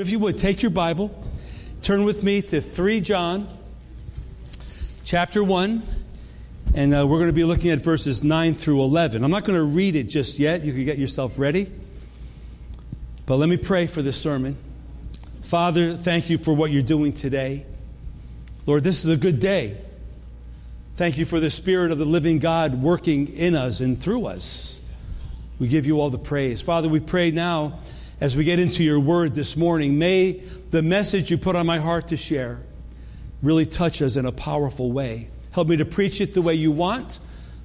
If you would, take your Bible, turn with me to 3 John, chapter 1, and uh, we're going to be looking at verses 9 through 11. I'm not going to read it just yet. You can get yourself ready. But let me pray for this sermon. Father, thank you for what you're doing today. Lord, this is a good day. Thank you for the Spirit of the living God working in us and through us. We give you all the praise. Father, we pray now as we get into your word this morning, may the message you put on my heart to share really touch us in a powerful way. Help me to preach it the way you want.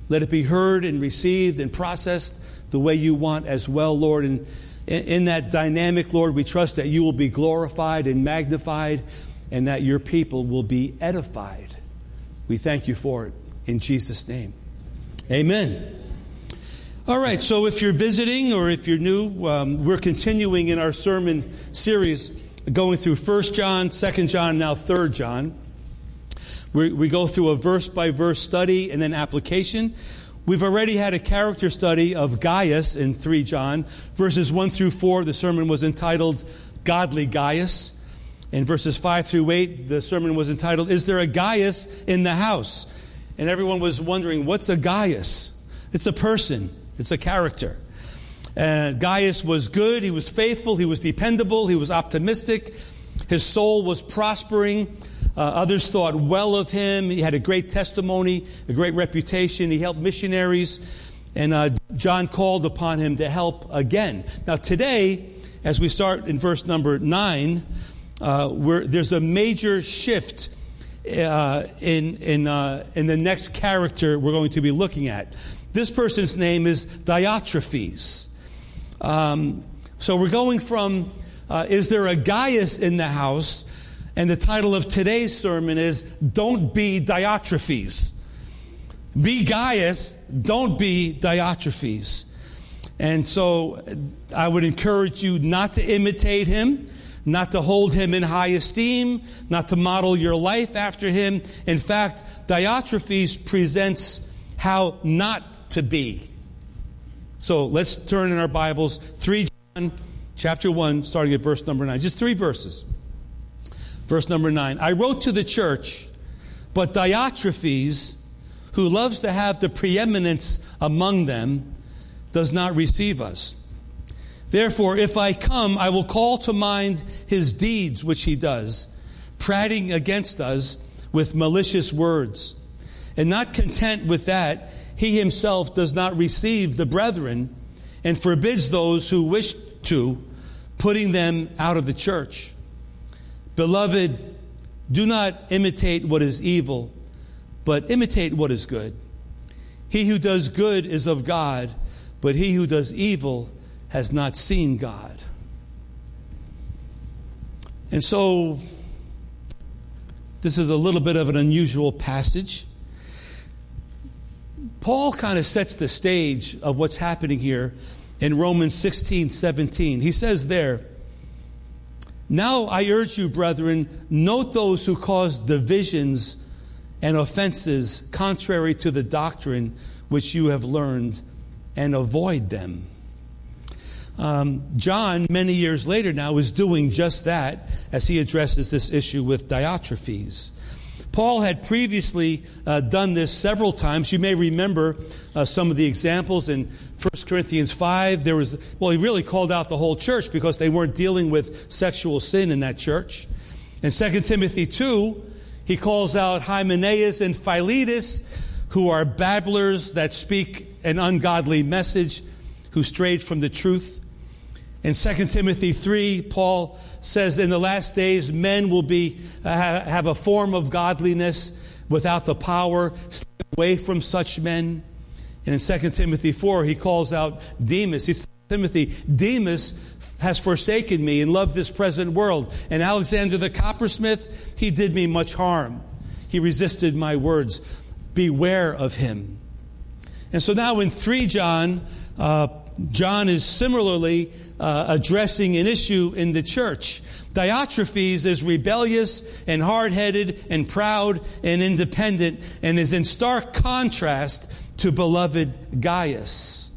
Let it be heard and received and processed the way you want as well, Lord. And in that dynamic, Lord, we trust that you will be glorified and magnified and that your people will be edified. We thank you for it in Jesus' name. Amen. All right, so if you're visiting or if you're new, um, we're continuing in our sermon series going through 1 John, 2 John, now 3 John. We, we go through a verse by verse study and then application. We've already had a character study of Gaius in 3 John. Verses 1 through 4, the sermon was entitled Godly Gaius. In verses 5 through 8, the sermon was entitled Is There a Gaius in the House? And everyone was wondering, what's a Gaius? It's a person. It's a character. Uh, Gaius was good, he was faithful, he was dependable, he was optimistic, his soul was prospering. Uh, others thought well of him. He had a great testimony, a great reputation. He helped missionaries, and uh, John called upon him to help again. Now, today, as we start in verse number 9, uh, there's a major shift uh, in, in, uh, in the next character we're going to be looking at. This person's name is Diotrephes. Um, so we're going from uh, Is there a Gaius in the house? And the title of today's sermon is Don't Be Diotrephes. Be Gaius, don't be Diotrephes. And so I would encourage you not to imitate him, not to hold him in high esteem, not to model your life after him. In fact, Diotrephes presents how not to be. So let's turn in our Bibles, 3 John chapter 1, starting at verse number 9. Just three verses. Verse number 9. I wrote to the church, but Diotrephes, who loves to have the preeminence among them, does not receive us. Therefore, if I come, I will call to mind his deeds which he does, prating against us with malicious words. And not content with that, he himself does not receive the brethren and forbids those who wish to, putting them out of the church. Beloved, do not imitate what is evil, but imitate what is good. He who does good is of God, but he who does evil has not seen God. And so, this is a little bit of an unusual passage. Paul kind of sets the stage of what's happening here in Romans 16, 17. He says there, Now I urge you, brethren, note those who cause divisions and offenses contrary to the doctrine which you have learned, and avoid them. Um, John, many years later now, is doing just that as he addresses this issue with Diotrephes. Paul had previously uh, done this several times. You may remember uh, some of the examples in 1 Corinthians 5. There was, well, he really called out the whole church because they weren't dealing with sexual sin in that church. In 2 Timothy 2, he calls out Hymenaeus and Philetus, who are babblers that speak an ungodly message, who strayed from the truth. In 2 Timothy 3, Paul says, In the last days, men will be, uh, have a form of godliness without the power. Stay away from such men. And in 2 Timothy 4, he calls out Demas. He says, Timothy, Demas has forsaken me and loved this present world. And Alexander the coppersmith, he did me much harm. He resisted my words. Beware of him. And so now in 3 John, uh, John is similarly uh, addressing an issue in the church. Diotrephes is rebellious and hard headed and proud and independent and is in stark contrast to beloved Gaius.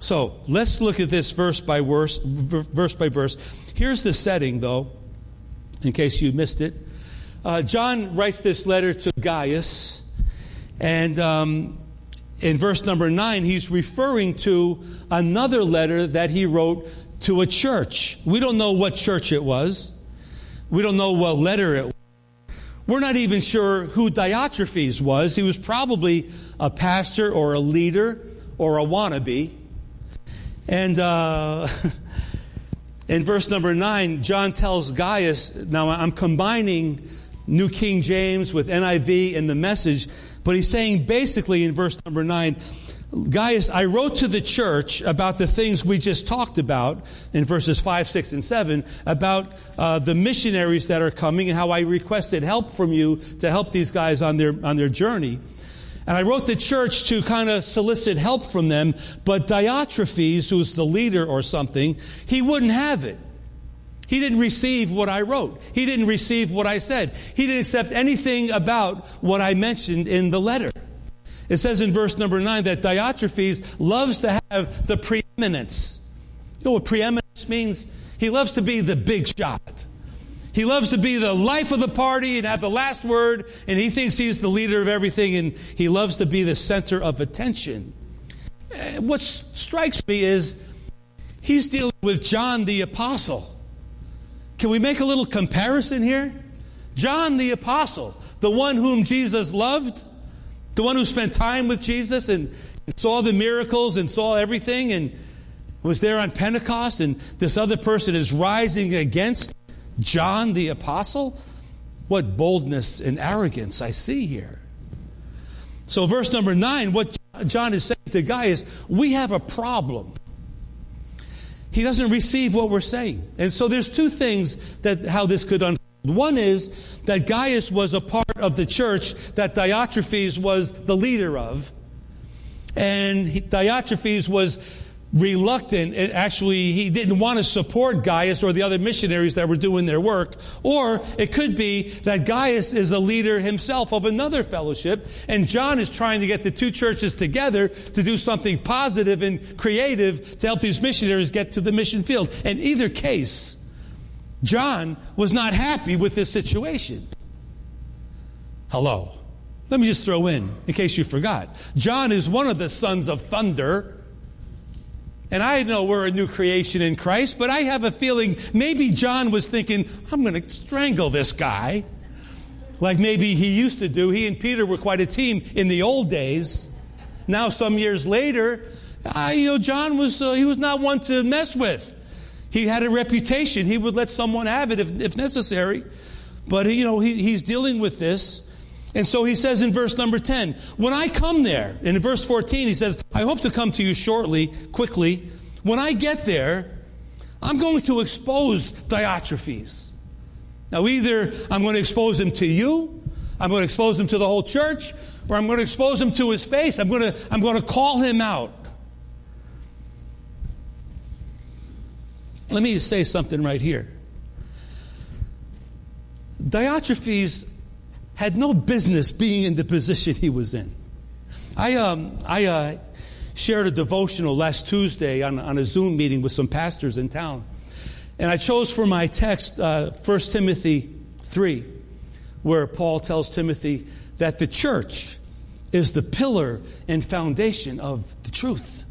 So let's look at this verse by verse, verse by verse. Here's the setting, though, in case you missed it. Uh, John writes this letter to Gaius, and um, in verse number 9, he's referring to another letter that he wrote to a church. We don't know what church it was, we don't know what letter it was. We're not even sure who Diotrephes was. He was probably a pastor or a leader or a wannabe. And uh, in verse number 9, John tells Gaius, now I'm combining New King James with NIV and the message, but he's saying basically in verse number 9, Gaius, I wrote to the church about the things we just talked about in verses 5, 6, and 7 about uh, the missionaries that are coming and how I requested help from you to help these guys on their, on their journey. And I wrote the church to kind of solicit help from them, but Diotrephes, who's the leader or something, he wouldn't have it. He didn't receive what I wrote. He didn't receive what I said. He didn't accept anything about what I mentioned in the letter. It says in verse number 9 that Diotrephes loves to have the preeminence. You know what preeminence means? He loves to be the big shot. He loves to be the life of the party and have the last word, and he thinks he's the leader of everything, and he loves to be the center of attention. Eh, what strikes me is he's dealing with John the Apostle. Can we make a little comparison here? John the Apostle, the one whom Jesus loved, the one who spent time with Jesus and, saw the miracles and saw everything and was there on Pentecost, and this other person is rising against John the Apostle? What boldness and arrogance I see here. So, verse number nine, what John is saying to the guy is, we have a problem. He doesn't receive what we're saying. And so there's two things that how this could unfold. One is that Gaius was a part of the church that Diotrephes was the leader of. And Diotrephes was reluctant. And actually, he didn't want to support Gaius or the other missionaries that were doing their work. Or it could be that Gaius is a leader himself of another fellowship, and John is trying to get the two churches together to do something positive and creative to help these missionaries get to the mission field. In either case, John was not happy with this situation. Hello. Let me just throw in, in case you forgot. John is one of the sons of thunder. And I know we're a new creation in Christ, but I have a feeling maybe John was thinking, I'm going to strangle this guy. Like maybe he used to do. He and Peter were quite a team in the old days. Now, some years later, uh, you know, John was, uh, he was not one to mess with. He had a reputation. He would let someone have it if, if necessary. But, you know, he, he's dealing with this. And so he says in verse number 10, when I come there, in verse 14, he says, I hope to come to you shortly, quickly. When I get there, I'm going to expose Diotrephes. Now, either I'm going to expose him to you, I'm going to expose him to the whole church, or I'm going to expose him to his face. I'm going to, I'm going to call him out. Let me say something right here. Diotrephes had no business being in the position he was in. I, um, I uh, shared a devotional last Tuesday on, on a Zoom meeting with some pastors in town. And I chose for my text uh, 1 Timothy 3, where Paul tells Timothy that the church is the pillar and foundation of the truth.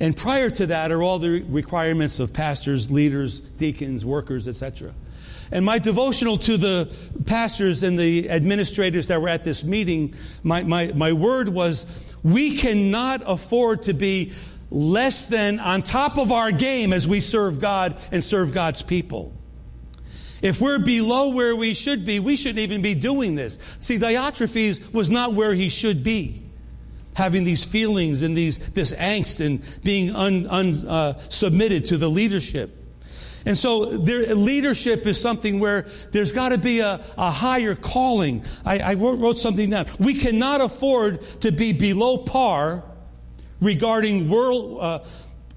And prior to that are all the requirements of pastors, leaders, deacons, workers, etc. And my devotional to the pastors and the administrators that were at this meeting, my, my, my word was, we cannot afford to be less than on top of our game as we serve God and serve God's people. If we're below where we should be, we shouldn't even be doing this. See, Diotrephes was not where he should be having these feelings and these, this angst and being un, un, uh, submitted to the leadership. And so leadership is something where there's got to be a, a, higher calling. I, I wrote, wrote something down. We cannot afford to be below par regarding world, uh,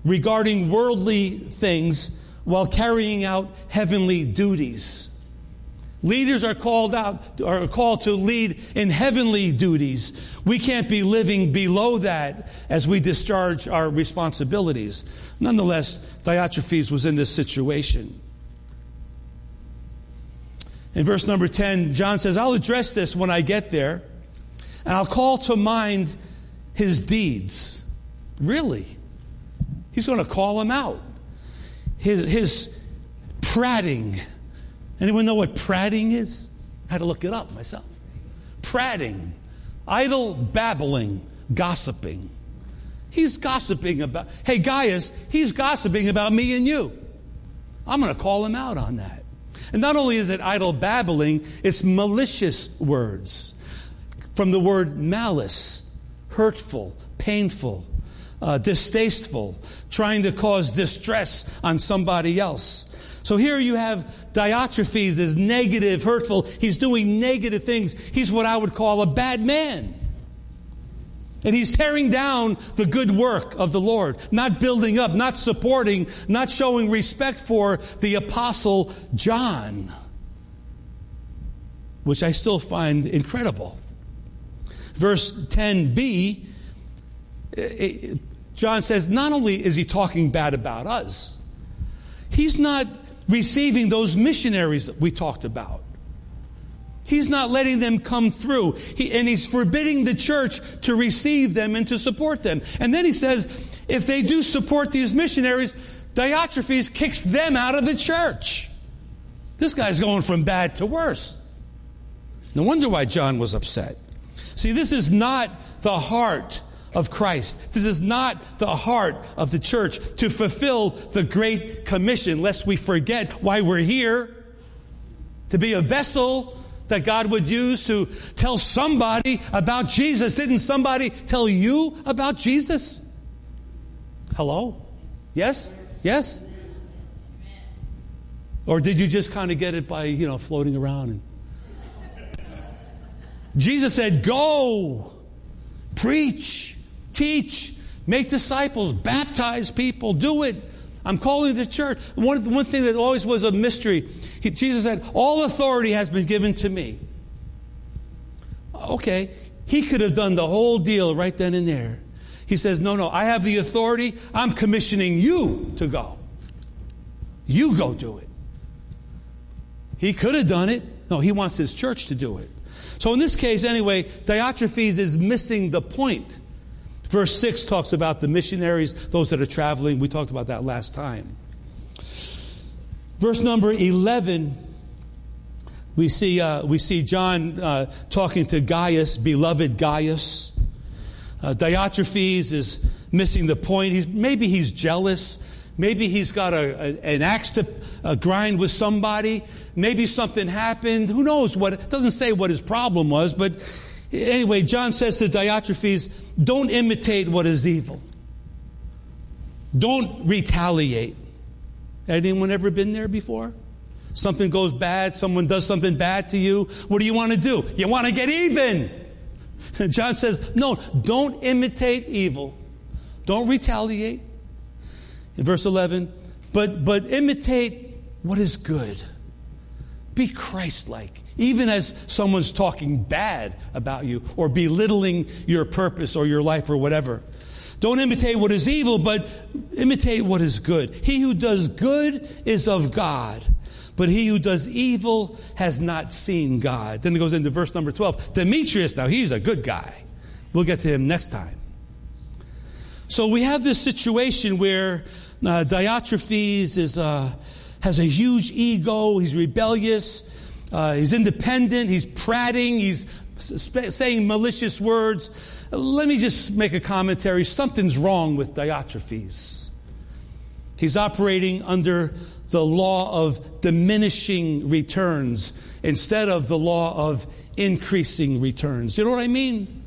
regarding worldly things while carrying out heavenly duties. Leaders are called out, are called to lead in heavenly duties. We can't be living below that as we discharge our responsibilities. Nonetheless, Diotrephes was in this situation. In verse number 10, John says, I'll address this when I get there, and I'll call to mind his deeds. Really? He's going to call him out. His, his prating. Anyone know what prating is? I had to look it up myself. Prating, idle babbling, gossiping. He's gossiping about, hey, Gaius, he's gossiping about me and you. I'm going to call him out on that. And not only is it idle babbling, it's malicious words. From the word malice, hurtful, painful, uh, distasteful, trying to cause distress on somebody else. So here you have Diotrephes is negative, hurtful. He's doing negative things. He's what I would call a bad man. And he's tearing down the good work of the Lord, not building up, not supporting, not showing respect for the apostle John, which I still find incredible. Verse 10b, eh, eh, John says, not only is he talking bad about us, he's not receiving those missionaries that we talked about. He's not letting them come through. He, and he's forbidding the church to receive them and to support them. And then he says, if they do support these missionaries, Diotrephes kicks them out of the church. This guy's going from bad to worse. No wonder why John was upset. See, this is not the heart of Christ. This is not the heart of the church to fulfill the Great Commission, lest we forget why we're here. To be a vessel that God would use to tell somebody about Jesus. Didn't somebody tell you about Jesus? Hello? Yes? Yes? Or did you just kind of get it by, you know, floating around? And... Jesus said, Go, preach, teach, make disciples, baptize people, do it. I'm calling the church. One, one thing that always was a mystery, he, Jesus said, All authority has been given to me. Okay, he could have done the whole deal right then and there. He says, No, no, I have the authority. I'm commissioning you to go. You go do it. He could have done it. No, he wants his church to do it. So in this case, anyway, Diotrephes is missing the point. Verse 6 talks about the missionaries, those that are traveling. We talked about that last time. Verse number 11, we see, uh, we see John uh, talking to Gaius, beloved Gaius. Uh, Diotrephes is missing the point. He's, maybe he's jealous. Maybe he's got a, a, an axe to uh, grind with somebody. Maybe something happened. Who knows what? It doesn't say what his problem was, but Anyway, John says to Diotrephes, don't imitate what is evil. Don't retaliate. Anyone ever been there before? Something goes bad, someone does something bad to you. What do you want to do? You want to get even. John says, no, don't imitate evil. Don't retaliate. In verse 11, but, but imitate what is good. Be Christ like even as someone's talking bad about you or belittling your purpose or your life or whatever. Don't imitate what is evil, but imitate what is good. He who does good is of God, but he who does evil has not seen God. Then it goes into verse number 12. Demetrius, now he's a good guy. We'll get to him next time. So we have this situation where uh, Diotrephes is, uh, has a huge ego, he's rebellious, uh, he's independent. He's prating. He's sp- saying malicious words. Let me just make a commentary. Something's wrong with Diotrephes. He's operating under the law of diminishing returns instead of the law of increasing returns. You know what I mean?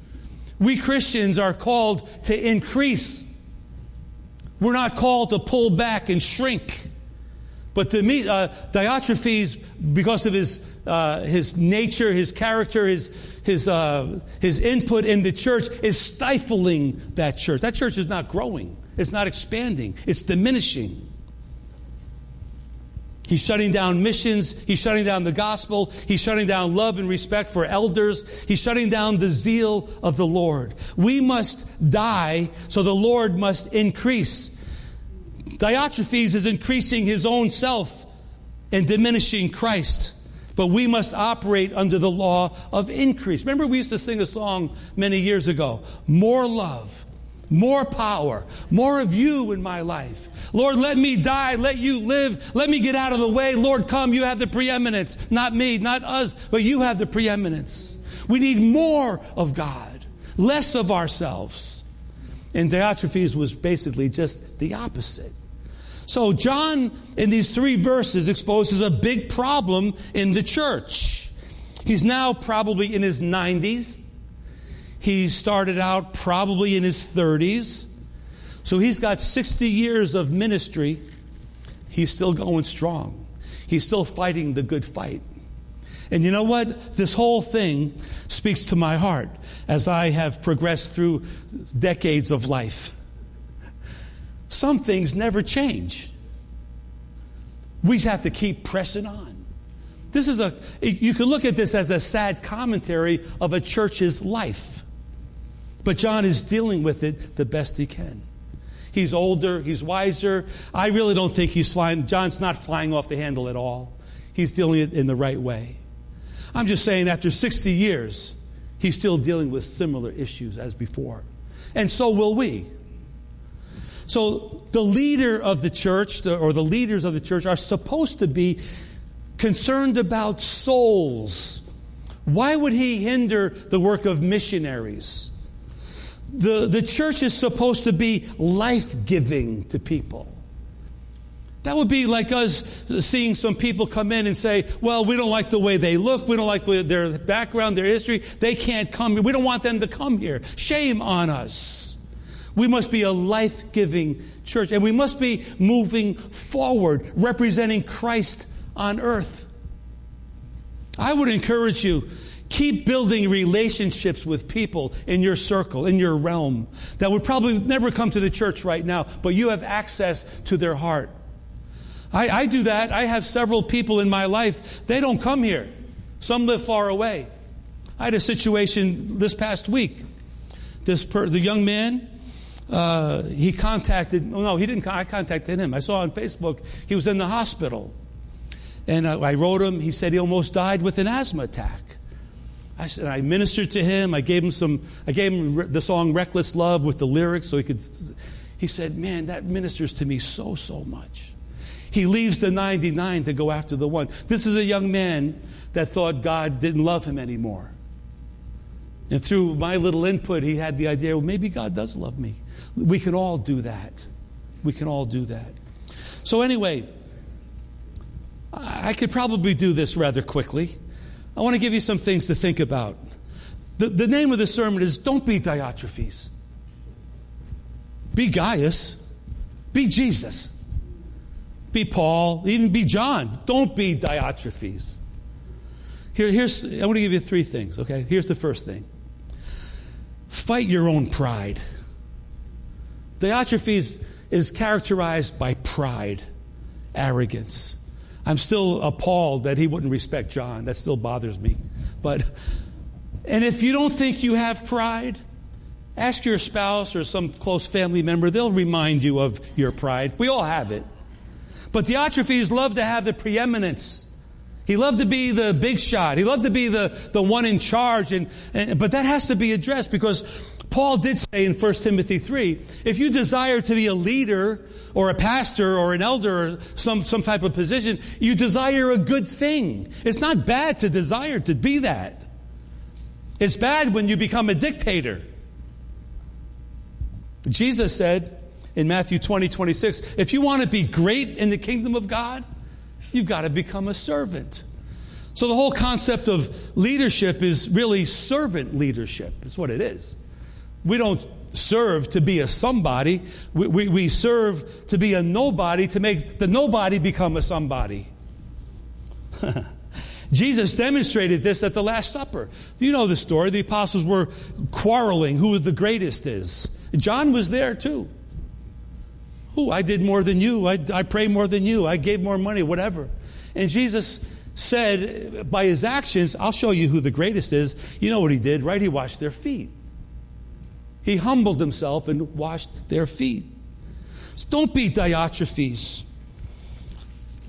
We Christians are called to increase. We're not called to pull back and shrink. But to me, uh, Diotrephes, because of his, uh, his nature, his character, his, his, uh, his input in the church, is stifling that church. That church is not growing, it's not expanding, it's diminishing. He's shutting down missions. He's shutting down the gospel. He's shutting down love and respect for elders. He's shutting down the zeal of the Lord. We must die so the Lord must increase. Diotrephes is increasing his own self and diminishing Christ. but we must operate under the law of increase. Remember, we used to sing a song many years ago more love, more power, more of you in my life. Lord, let me die, let you live, let me get out of the way. Lord, come, you have the preeminence. Not me, not us, but you have the preeminence. We need more of God, less of ourselves. And Diotrephes was basically just the opposite. So, John, in these three verses, exposes a big problem in the church. He's now probably in his 90s. He started out probably in his 30s. So, he's got 60 years of ministry. He's still going strong. He's still fighting the good fight. And you know what? This whole thing speaks to my heart as I have progressed through decades of life. Some things never change. We have to keep pressing on. This is a, you can look at this as a sad commentary of a church's life. But John is dealing with it the best he can. He's older, he's wiser. I really don't think he's flying, John's not flying off the handle at all. He's dealing it in the right way. I'm just saying, after 60 years, he's still dealing with similar issues as before. And so will we. So the leader of the church, or the leaders of the church, are supposed to be concerned about souls. Why would he hinder the work of missionaries? The, the church is supposed to be life giving to people. That would be like us seeing some people come in and say, well, we don't like the way they look. We don't like their background, their history. They can't come here. We don't want them to come here. Shame on us. We must be a life giving church, and we must be moving forward, representing Christ on earth. I would encourage you keep building relationships with people in your circle, in your realm, that would probably never come to the church right now, but you have access to their heart. I, I do that. I have several people in my life, they don't come here. Some live far away. I had a situation this past week. This per, the young man, uh, he contacted, oh no, he didn't, I contacted him. I saw on Facebook he was in the hospital. And I, I wrote him, he said he almost died with an asthma attack. I said, I ministered to him. I gave him some, I gave him the song Reckless Love with the lyrics so he could, he said, man, that ministers to me so, so much. He leaves the 99 to go after the one. This is a young man that thought God didn't love him anymore. And through my little input, he had the idea well, maybe God does love me. We can all do that. We can all do that. So, anyway, I could probably do this rather quickly. I want to give you some things to think about. The, the name of the sermon is Don't Be Diotrephes. Be Gaius. Be Jesus. Be Paul. Even be John. Don't be Diotrephes. Here, here's, I want to give you three things, okay? Here's the first thing fight your own pride. Diotrephes is characterized by pride, arrogance. I'm still appalled that he wouldn't respect John. That still bothers me. But, and if you don't think you have pride, ask your spouse or some close family member. They'll remind you of your pride. We all have it. But Diotrephes loved to have the preeminence. He loved to be the big shot. He loved to be the, the one in charge. And, and, but that has to be addressed because Paul did say in 1 Timothy 3, if you desire to be a leader or a pastor or an elder or some, some type of position, you desire a good thing. It's not bad to desire to be that. It's bad when you become a dictator. Jesus said in Matthew 20, 26, if you want to be great in the kingdom of God, you've got to become a servant. So the whole concept of leadership is really servant leadership. It's what it is. We don't serve to be a somebody. We, we, we, serve to be a nobody to make the nobody become a somebody. Jesus demonstrated this at the Last Supper. You know the story. The apostles were quarreling who the greatest is. John was there too. Who? I did more than you. I, I pray more than you. I gave more money, whatever. And Jesus said by his actions, I'll show you who the greatest is. You know what he did, right? He washed their feet. He humbled himself and washed their feet. So don't be Diotrephes.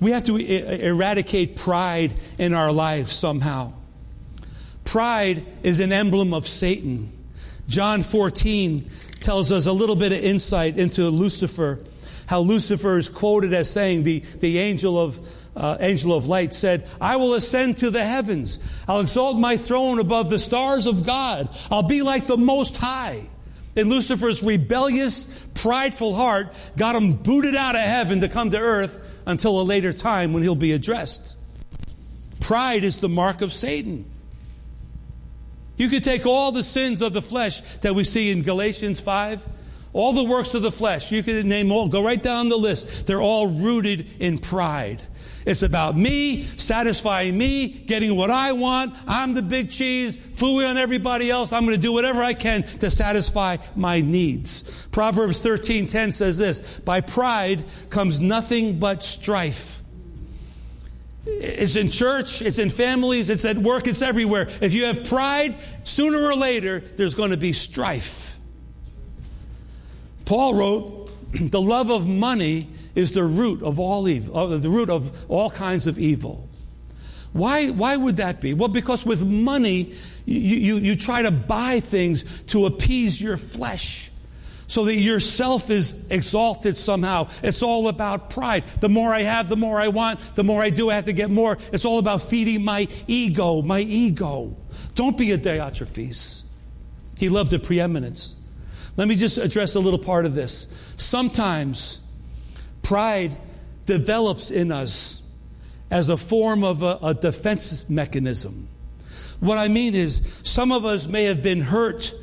We have to eradicate pride in our lives somehow. Pride is an emblem of Satan. John 14 tells us a little bit of insight into Lucifer, how Lucifer is quoted as saying, the, the angel of uh, angel of light said, I will ascend to the heavens. I'll exalt my throne above the stars of God. I'll be like the Most High. And Lucifer's rebellious, prideful heart got him booted out of heaven to come to earth until a later time when he'll be addressed. Pride is the mark of Satan. You could take all the sins of the flesh that we see in Galatians 5, all the works of the flesh. You could name all, go right down the list. They're all rooted in pride. It's about me, satisfying me, getting what I want. I'm the big cheese, fooling on everybody else. I'm going to do whatever I can to satisfy my needs. Proverbs 13:10 says this, by pride comes nothing but strife. It's in church, it's in families, it's at work, it's everywhere. If you have pride, sooner or later, there's going to be strife. Paul wrote, The love of money is the root of all evil, uh, the root of all kinds of evil. Why, why would that be? Well, because with money, you, you, you try to buy things to appease your flesh so that yourself is exalted somehow. It's all about pride. The more I have, the more I want. The more I do, I have to get more. It's all about feeding my ego, my ego. Don't be a Diotrephes. He loved the preeminence. Let me just address a little part of this. Sometimes pride develops in us as a form of a, a defense mechanism. What I mean is, some of us may have been hurt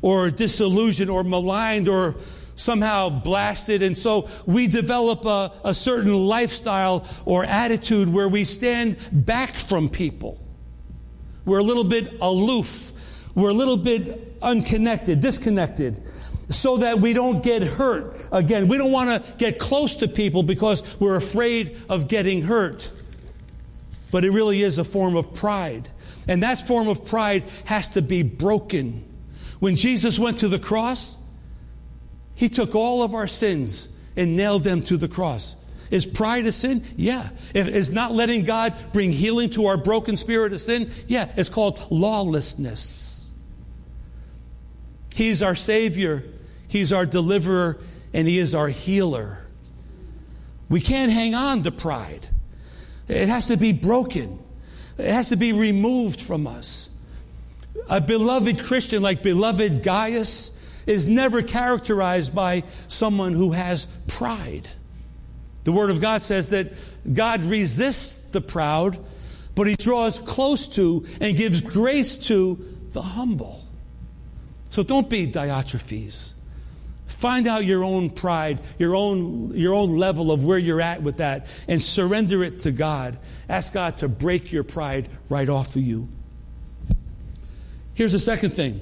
or disillusioned or maligned or somehow blasted. And so we develop a, a, certain lifestyle or attitude where we stand back from people. We're a little bit aloof. We're a little bit unconnected, disconnected, so that we don't get hurt. Again, we don't want to get close to people because we're afraid of getting hurt. But it really is a form of pride. And that form of pride has to be broken. When Jesus went to the cross, he took all of our sins and nailed them to the cross. Is pride a sin? Yeah. Is not letting God bring healing to our broken spirit a sin? Yeah. It's called lawlessness. He's our Savior, He's our deliverer, and He is our healer. We can't hang on to pride. It has to be broken. It has to be removed from us. A beloved Christian like beloved Gaius is never characterized by someone who has pride. The Word of God says that God resists the proud, but He draws close to and gives grace to the humble. So don't be Diotrephes. Find out your own pride, your own, your own level of where you're at with that, and surrender it to God. Ask God to break your pride right off of you. Here's the second thing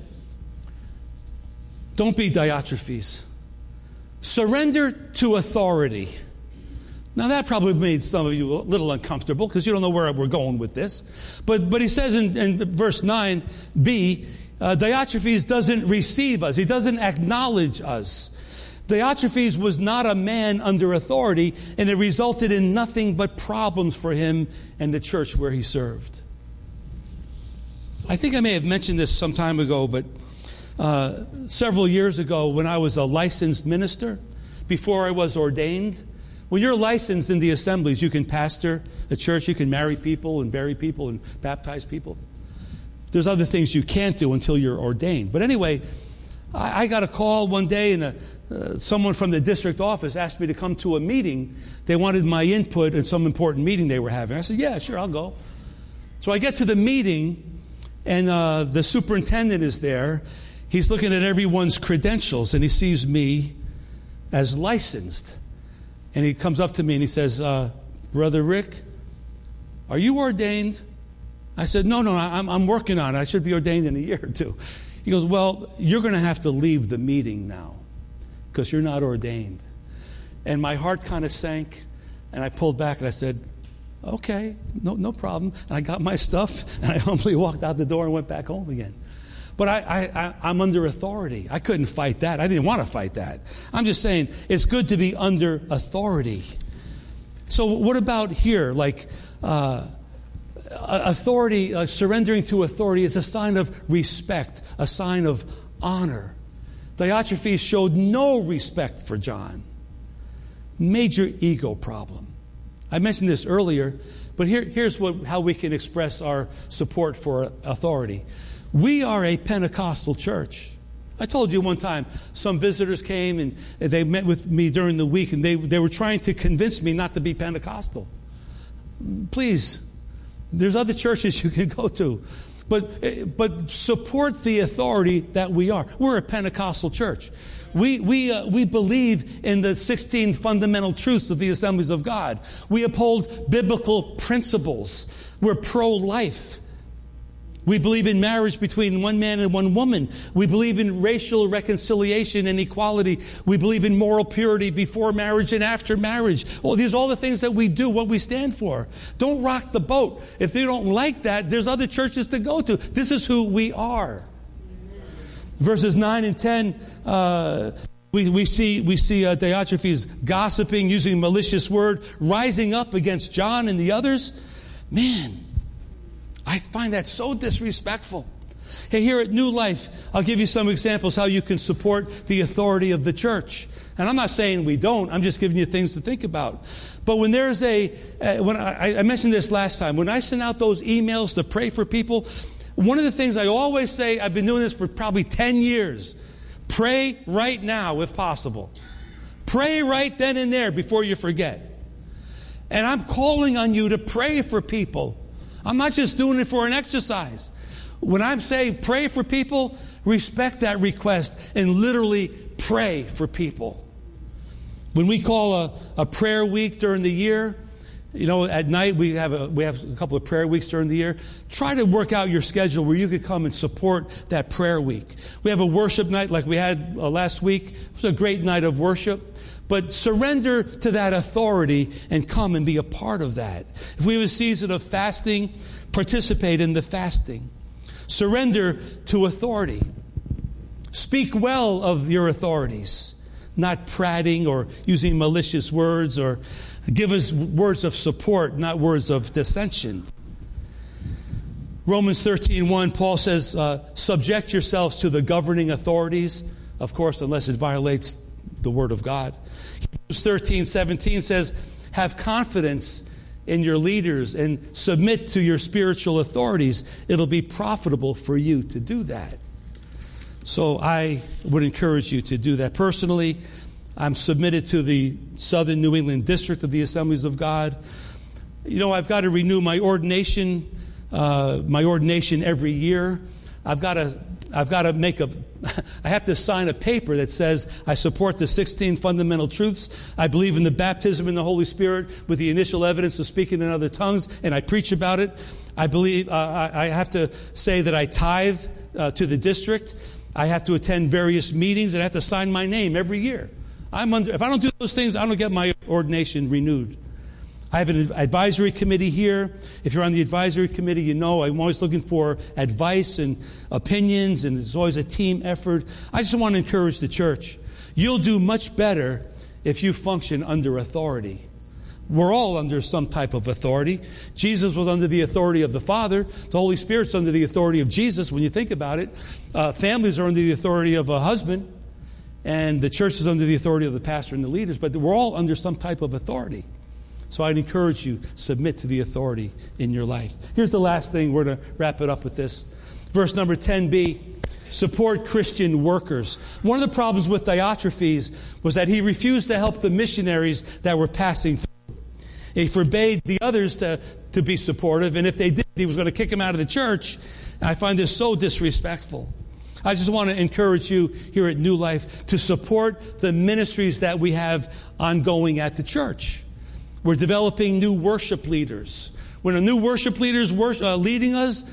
don't be Diotrephes. Surrender to authority. Now, that probably made some of you a little uncomfortable because you don't know where we're going with this. But, but he says in, in verse 9b, uh, Diotrephes doesn't receive us, he doesn't acknowledge us. Diotrephes was not a man under authority, and it resulted in nothing but problems for him and the church where he served. I think I may have mentioned this some time ago, but uh, several years ago when I was a licensed minister, before I was ordained, when you're licensed in the assemblies, you can pastor a church, you can marry people and bury people and baptize people. There's other things you can't do until you're ordained. But anyway, I, I got a call one day, and a, uh, someone from the district office asked me to come to a meeting. They wanted my input in some important meeting they were having. I said, Yeah, sure, I'll go. So I get to the meeting, and uh, the superintendent is there. He's looking at everyone's credentials and he sees me as licensed. And he comes up to me and he says, uh, Brother Rick, are you ordained? I said, No, no, I'm, I'm working on it. I should be ordained in a year or two. He goes, Well, you're going to have to leave the meeting now because you're not ordained. And my heart kind of sank and I pulled back and I said, Okay, no, no problem. And I got my stuff and I humbly walked out the door and went back home again. But I, I, I'm under authority. I couldn't fight that. I didn't want to fight that. I'm just saying it's good to be under authority. So, what about here? Like, uh, authority, uh, surrendering to authority is a sign of respect, a sign of honor. Diotrephes showed no respect for John. Major ego problem. I mentioned this earlier, but here, here's what, how we can express our support for authority. We are a Pentecostal church. I told you one time, some visitors came and they met with me during the week and they, they were trying to convince me not to be Pentecostal. Please, there's other churches you can go to. But, but support the authority that we are. We're a Pentecostal church. We, we, uh, we believe in the 16 fundamental truths of the assemblies of God. We uphold biblical principles. We're pro life. We believe in marriage between one man and one woman. We believe in racial reconciliation and equality. We believe in moral purity before marriage and after marriage. Well, these are all the things that we do, what we stand for. Don't rock the boat. If they don't like that, there's other churches to go to. This is who we are. Verses 9 and 10, uh, we, we see, we see uh, Diotrephes gossiping, using malicious word, rising up against John and the others. Man, I find that so disrespectful. Hey, here at New Life, I'll give you some examples how you can support the authority of the church. And I'm not saying we don't, I'm just giving you things to think about. But when there's a, uh, when I, I mentioned this last time, when I send out those emails to pray for people, one of the things I always say, I've been doing this for probably 10 years pray right now if possible. Pray right then and there before you forget. And I'm calling on you to pray for people. I'm not just doing it for an exercise. When I say pray for people, respect that request and literally pray for people. When we call a, a prayer week during the year, you know, at night we have a, we have a couple of prayer weeks during the year. Try to work out your schedule where you could come and support that prayer week. We have a worship night like we had uh, last week. It was a great night of worship. But surrender to that authority and come and be a part of that. If we have a season of fasting, participate in the fasting. Surrender to authority. Speak well of your authorities, not prating or using malicious words or give us words of support, not words of dissension. Romans 13, 1, Paul says, uh, subject yourselves to the governing authorities, of course, unless it violates the word of God. Hebrews 13, 17 says, Have confidence in your leaders and submit to your spiritual authorities. It'll be profitable for you to do that. So I would encourage you to do that. Personally, I'm submitted to the Southern New England District of the Assemblies of God. You know, I've got to renew my ordination, uh, my ordination every year. I've got to I've got to make a, I have to sign a paper that says I support the 16 fundamental truths. I believe in the baptism in the Holy Spirit with the initial evidence of speaking in other tongues, and I preach about it. I believe, uh, I have to say that I tithe uh, to the district. I have to attend various meetings, and I have to sign my name every year. I'm under, if I don't do those things, I don't get my ordination renewed. I have an advisory committee here. If you're on the advisory committee, you know I'm always looking for advice and opinions, and it's always a team effort. I just want to encourage the church. You'll do much better if you function under authority. We're all under some type of authority. Jesus was under the authority of the Father. The Holy Spirit's under the authority of Jesus when you think about it. Uh, families are under the authority of a husband, and the church is under the authority of the pastor and the leaders, but we're all under some type of authority. So I'd encourage you, submit to the authority in your life. Here's the last thing. We're going to wrap it up with this. Verse number 10b support Christian workers. One of the problems with Diotrephes was that he refused to help the missionaries that were passing through. He forbade the others to, to be supportive, and if they did, he was going to kick them out of the church. I find this so disrespectful. I just want to encourage you here at New Life to support the ministries that we have ongoing at the church. We're developing new worship leaders. When a new worship leader is worship, uh, leading us,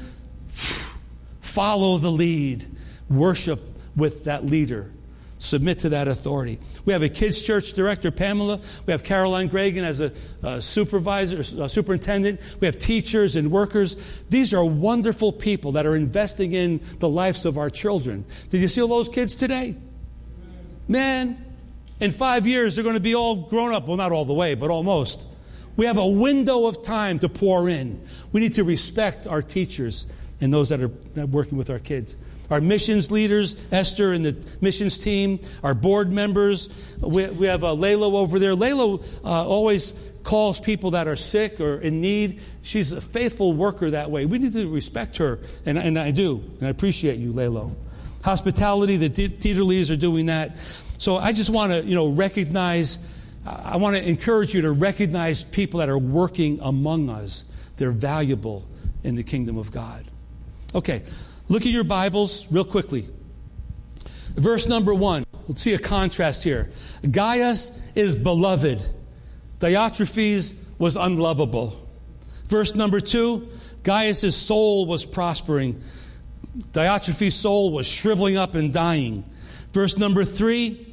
follow the lead. Worship with that leader. Submit to that authority. We have a kids' church director, Pamela. We have Caroline Gregan as a, a supervisor, a superintendent. We have teachers and workers. These are wonderful people that are investing in the lives of our children. Did you see all those kids today? Man, in five years, they're going to be all grown up. Well, not all the way, but almost. We have a window of time to pour in. We need to respect our teachers and those that are working with our kids. Our missions leaders, Esther and the missions team, our board members. We, we have uh, Layla over there. Layla uh, always calls people that are sick or in need. She's a faithful worker that way. We need to respect her, and, and I do. And I appreciate you, Layla. Hospitality, the theater leaders are doing that. So I just want to, you know, recognize, I want to encourage you to recognize people that are working among us. They're valuable in the kingdom of God. Okay, look at your Bibles real quickly. Verse number one. Let's see a contrast here. Gaius is beloved. Diotrephes was unlovable. Verse number two. Gaius' soul was prospering. Diotrephes' soul was shriveling up and dying. Verse number three.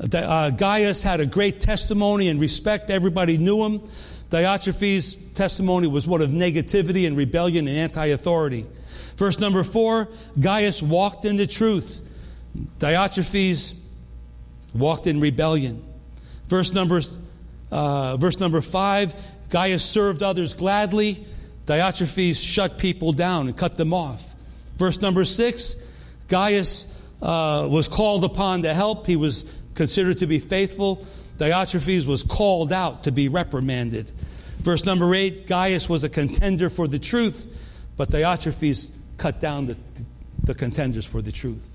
Uh, Gaius had a great testimony and respect. Everybody knew him. Diotrephes' testimony was one of negativity and rebellion and anti authority. Verse number four Gaius walked in the truth. Diotrephes walked in rebellion. Verse number, uh, verse number five Gaius served others gladly. Diotrephes shut people down and cut them off. Verse number six Gaius uh, was called upon to help. He was considered to be faithful. Diotrephes was called out to be reprimanded. Verse number eight Gaius was a contender for the truth, but Diotrephes cut down the, the contenders for the truth.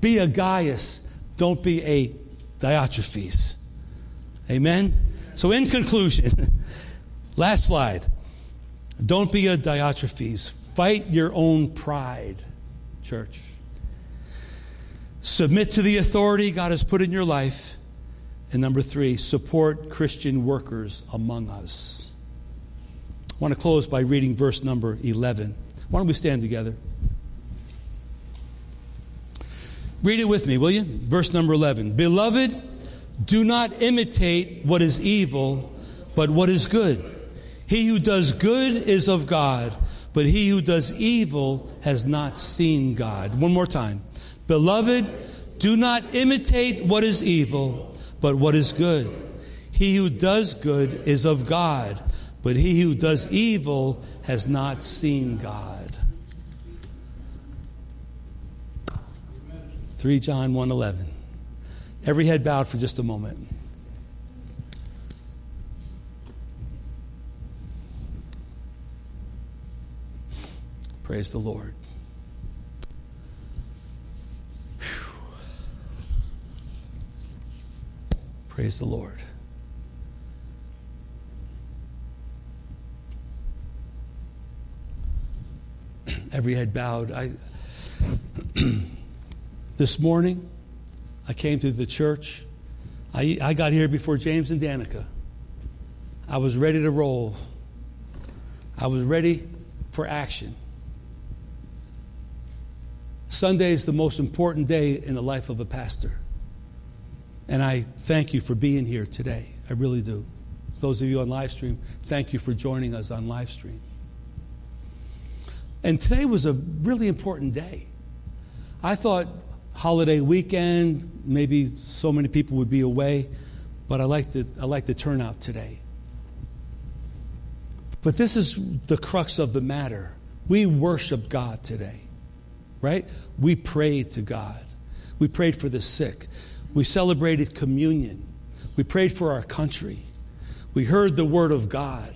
Be a Gaius, don't be a Diotrephes. Amen? So, in conclusion, last slide. Don't be a Diotrephes. Fight your own pride, church. Submit to the authority God has put in your life. And number three, support Christian workers among us. I want to close by reading verse number 11. Why don't we stand together? Read it with me, will you? Verse number 11. Beloved, do not imitate what is evil, but what is good. He who does good is of God, but he who does evil has not seen God. One more time. Beloved, do not imitate what is evil, but what is good. He who does good is of God, but he who does evil has not seen God. 3 John 1:11. Every head bowed for just a moment. Praise the Lord. Praise the Lord. Every head bowed. I, this morning, I came to the church. I, I got here before James and Danica. I was ready to roll. I was ready for action. Sunday is the most important day in the life of a pastor. And I thank you for being here today. I really do. Those of you on live stream, thank you for joining us on live stream. And today was a really important day. I thought holiday weekend, maybe so many people would be away, but I like the, I like the turnout today. But this is the crux of the matter. We worship God today, right? We prayed to God. We prayed for the sick. We celebrated communion. We prayed for our country. We heard the word of God.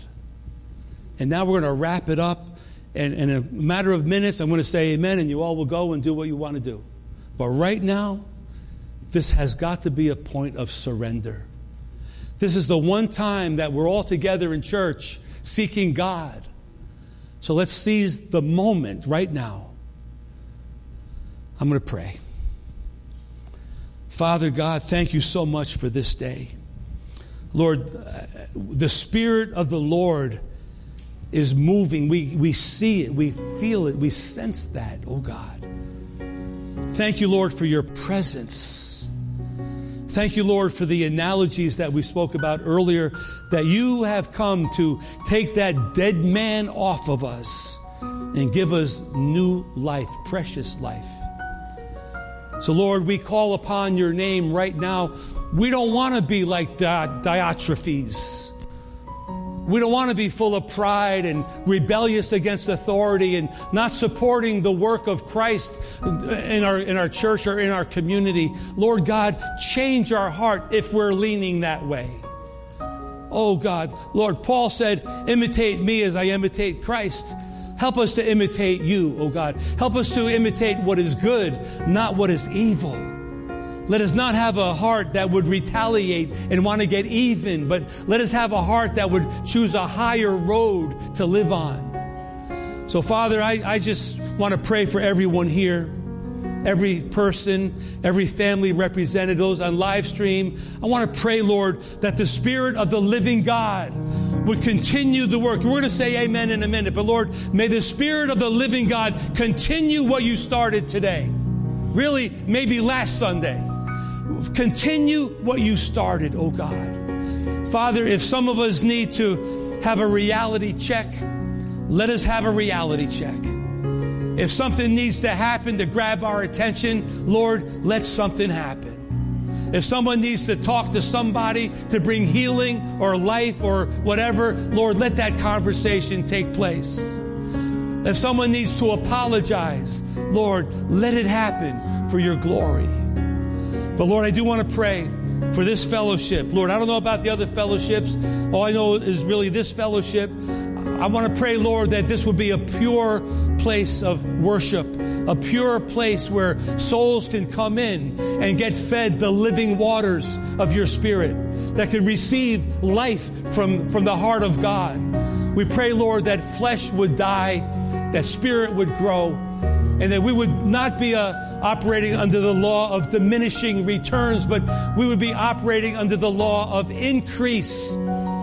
And now we're going to wrap it up. And in a matter of minutes, I'm going to say amen, and you all will go and do what you want to do. But right now, this has got to be a point of surrender. This is the one time that we're all together in church seeking God. So let's seize the moment right now. I'm going to pray. Father God, thank you so much for this day. Lord, uh, the Spirit of the Lord is moving. We, we see it, we feel it, we sense that, oh God. Thank you, Lord, for your presence. Thank you, Lord, for the analogies that we spoke about earlier, that you have come to take that dead man off of us and give us new life, precious life. So, Lord, we call upon your name right now. We don't want to be like Di- Diotrephes. we don't want to be full of pride and rebellious against authority and not supporting the work of Christ in our, in our church or in our community. Lord God, change our heart if we're leaning that way. Oh God, Lord, Paul said, imitate me as I imitate Christ. Help us to imitate you, oh God. Help us to imitate what is good, not what is evil. Let us not have a heart that would retaliate and want to get even, but let us have a heart that would choose a higher road to live on. So, Father, I, I just want to pray for everyone here, every person, every family represented, those on live stream. I want to pray, Lord, that the Spirit of the living God would continue the work. We're going to say amen in a minute, but Lord, may the Spirit of the living God continue what you started today. Really, maybe last Sunday. Continue what you started, oh God. Father, if some of us need to have a reality check, let us have a reality check. If something needs to happen to grab our attention, Lord, let something happen. If someone needs to talk to somebody to bring healing or life or whatever, Lord, let that conversation take place. If someone needs to apologize, Lord, let it happen for your glory. But Lord, I do want to pray for this fellowship. Lord, I don't know about the other fellowships. All I know is really this fellowship. I want to pray, Lord, that this would be a pure place of worship, a pure place where souls can come in and get fed the living waters of your spirit, that can receive life from, from the heart of God. We pray, Lord, that flesh would die, that spirit would grow, and that we would not be uh, operating under the law of diminishing returns, but we would be operating under the law of increase.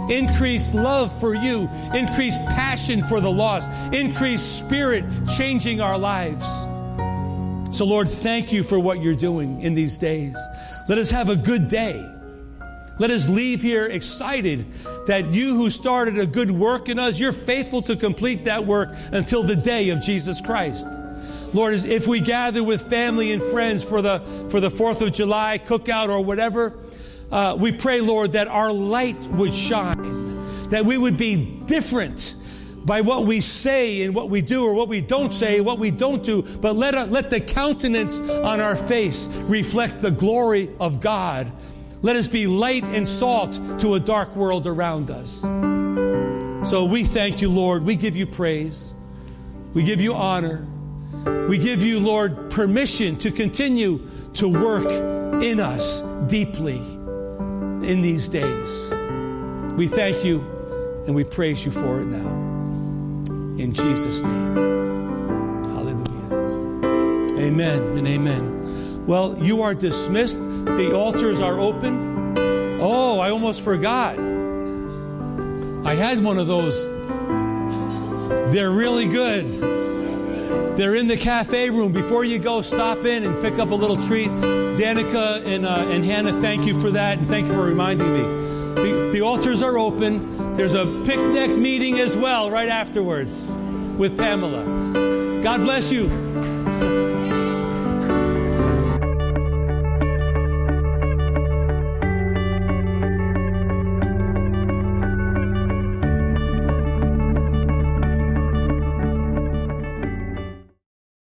Increased love for you, increased passion for the lost, increased spirit changing our lives. So, Lord, thank you for what you're doing in these days. Let us have a good day. Let us leave here excited that you who started a good work in us, you're faithful to complete that work until the day of Jesus Christ. Lord, if we gather with family and friends for the, for the 4th of July cookout or whatever, uh, we pray, Lord, that our light would shine, that we would be different by what we say and what we do or what we don't say, what we don't do, but let, uh, let the countenance on our face reflect the glory of God. Let us be light and salt to a dark world around us. So we thank you, Lord. We give you praise. We give you honor. We give you, Lord, permission to continue to work in us deeply in these days. We thank you and we praise you for it now. In Jesus' name. Hallelujah. Amen and amen. Well, you are dismissed. The altars are open. Oh, I almost forgot. I had one of those. They're really good. They're in the cafe room. Before you go, stop in and pick up a little treat. Danica and, uh, and Hannah, thank you for that, and thank you for reminding me. The, the altars are open. There's a picnic meeting as well right afterwards with Pamela. God bless you.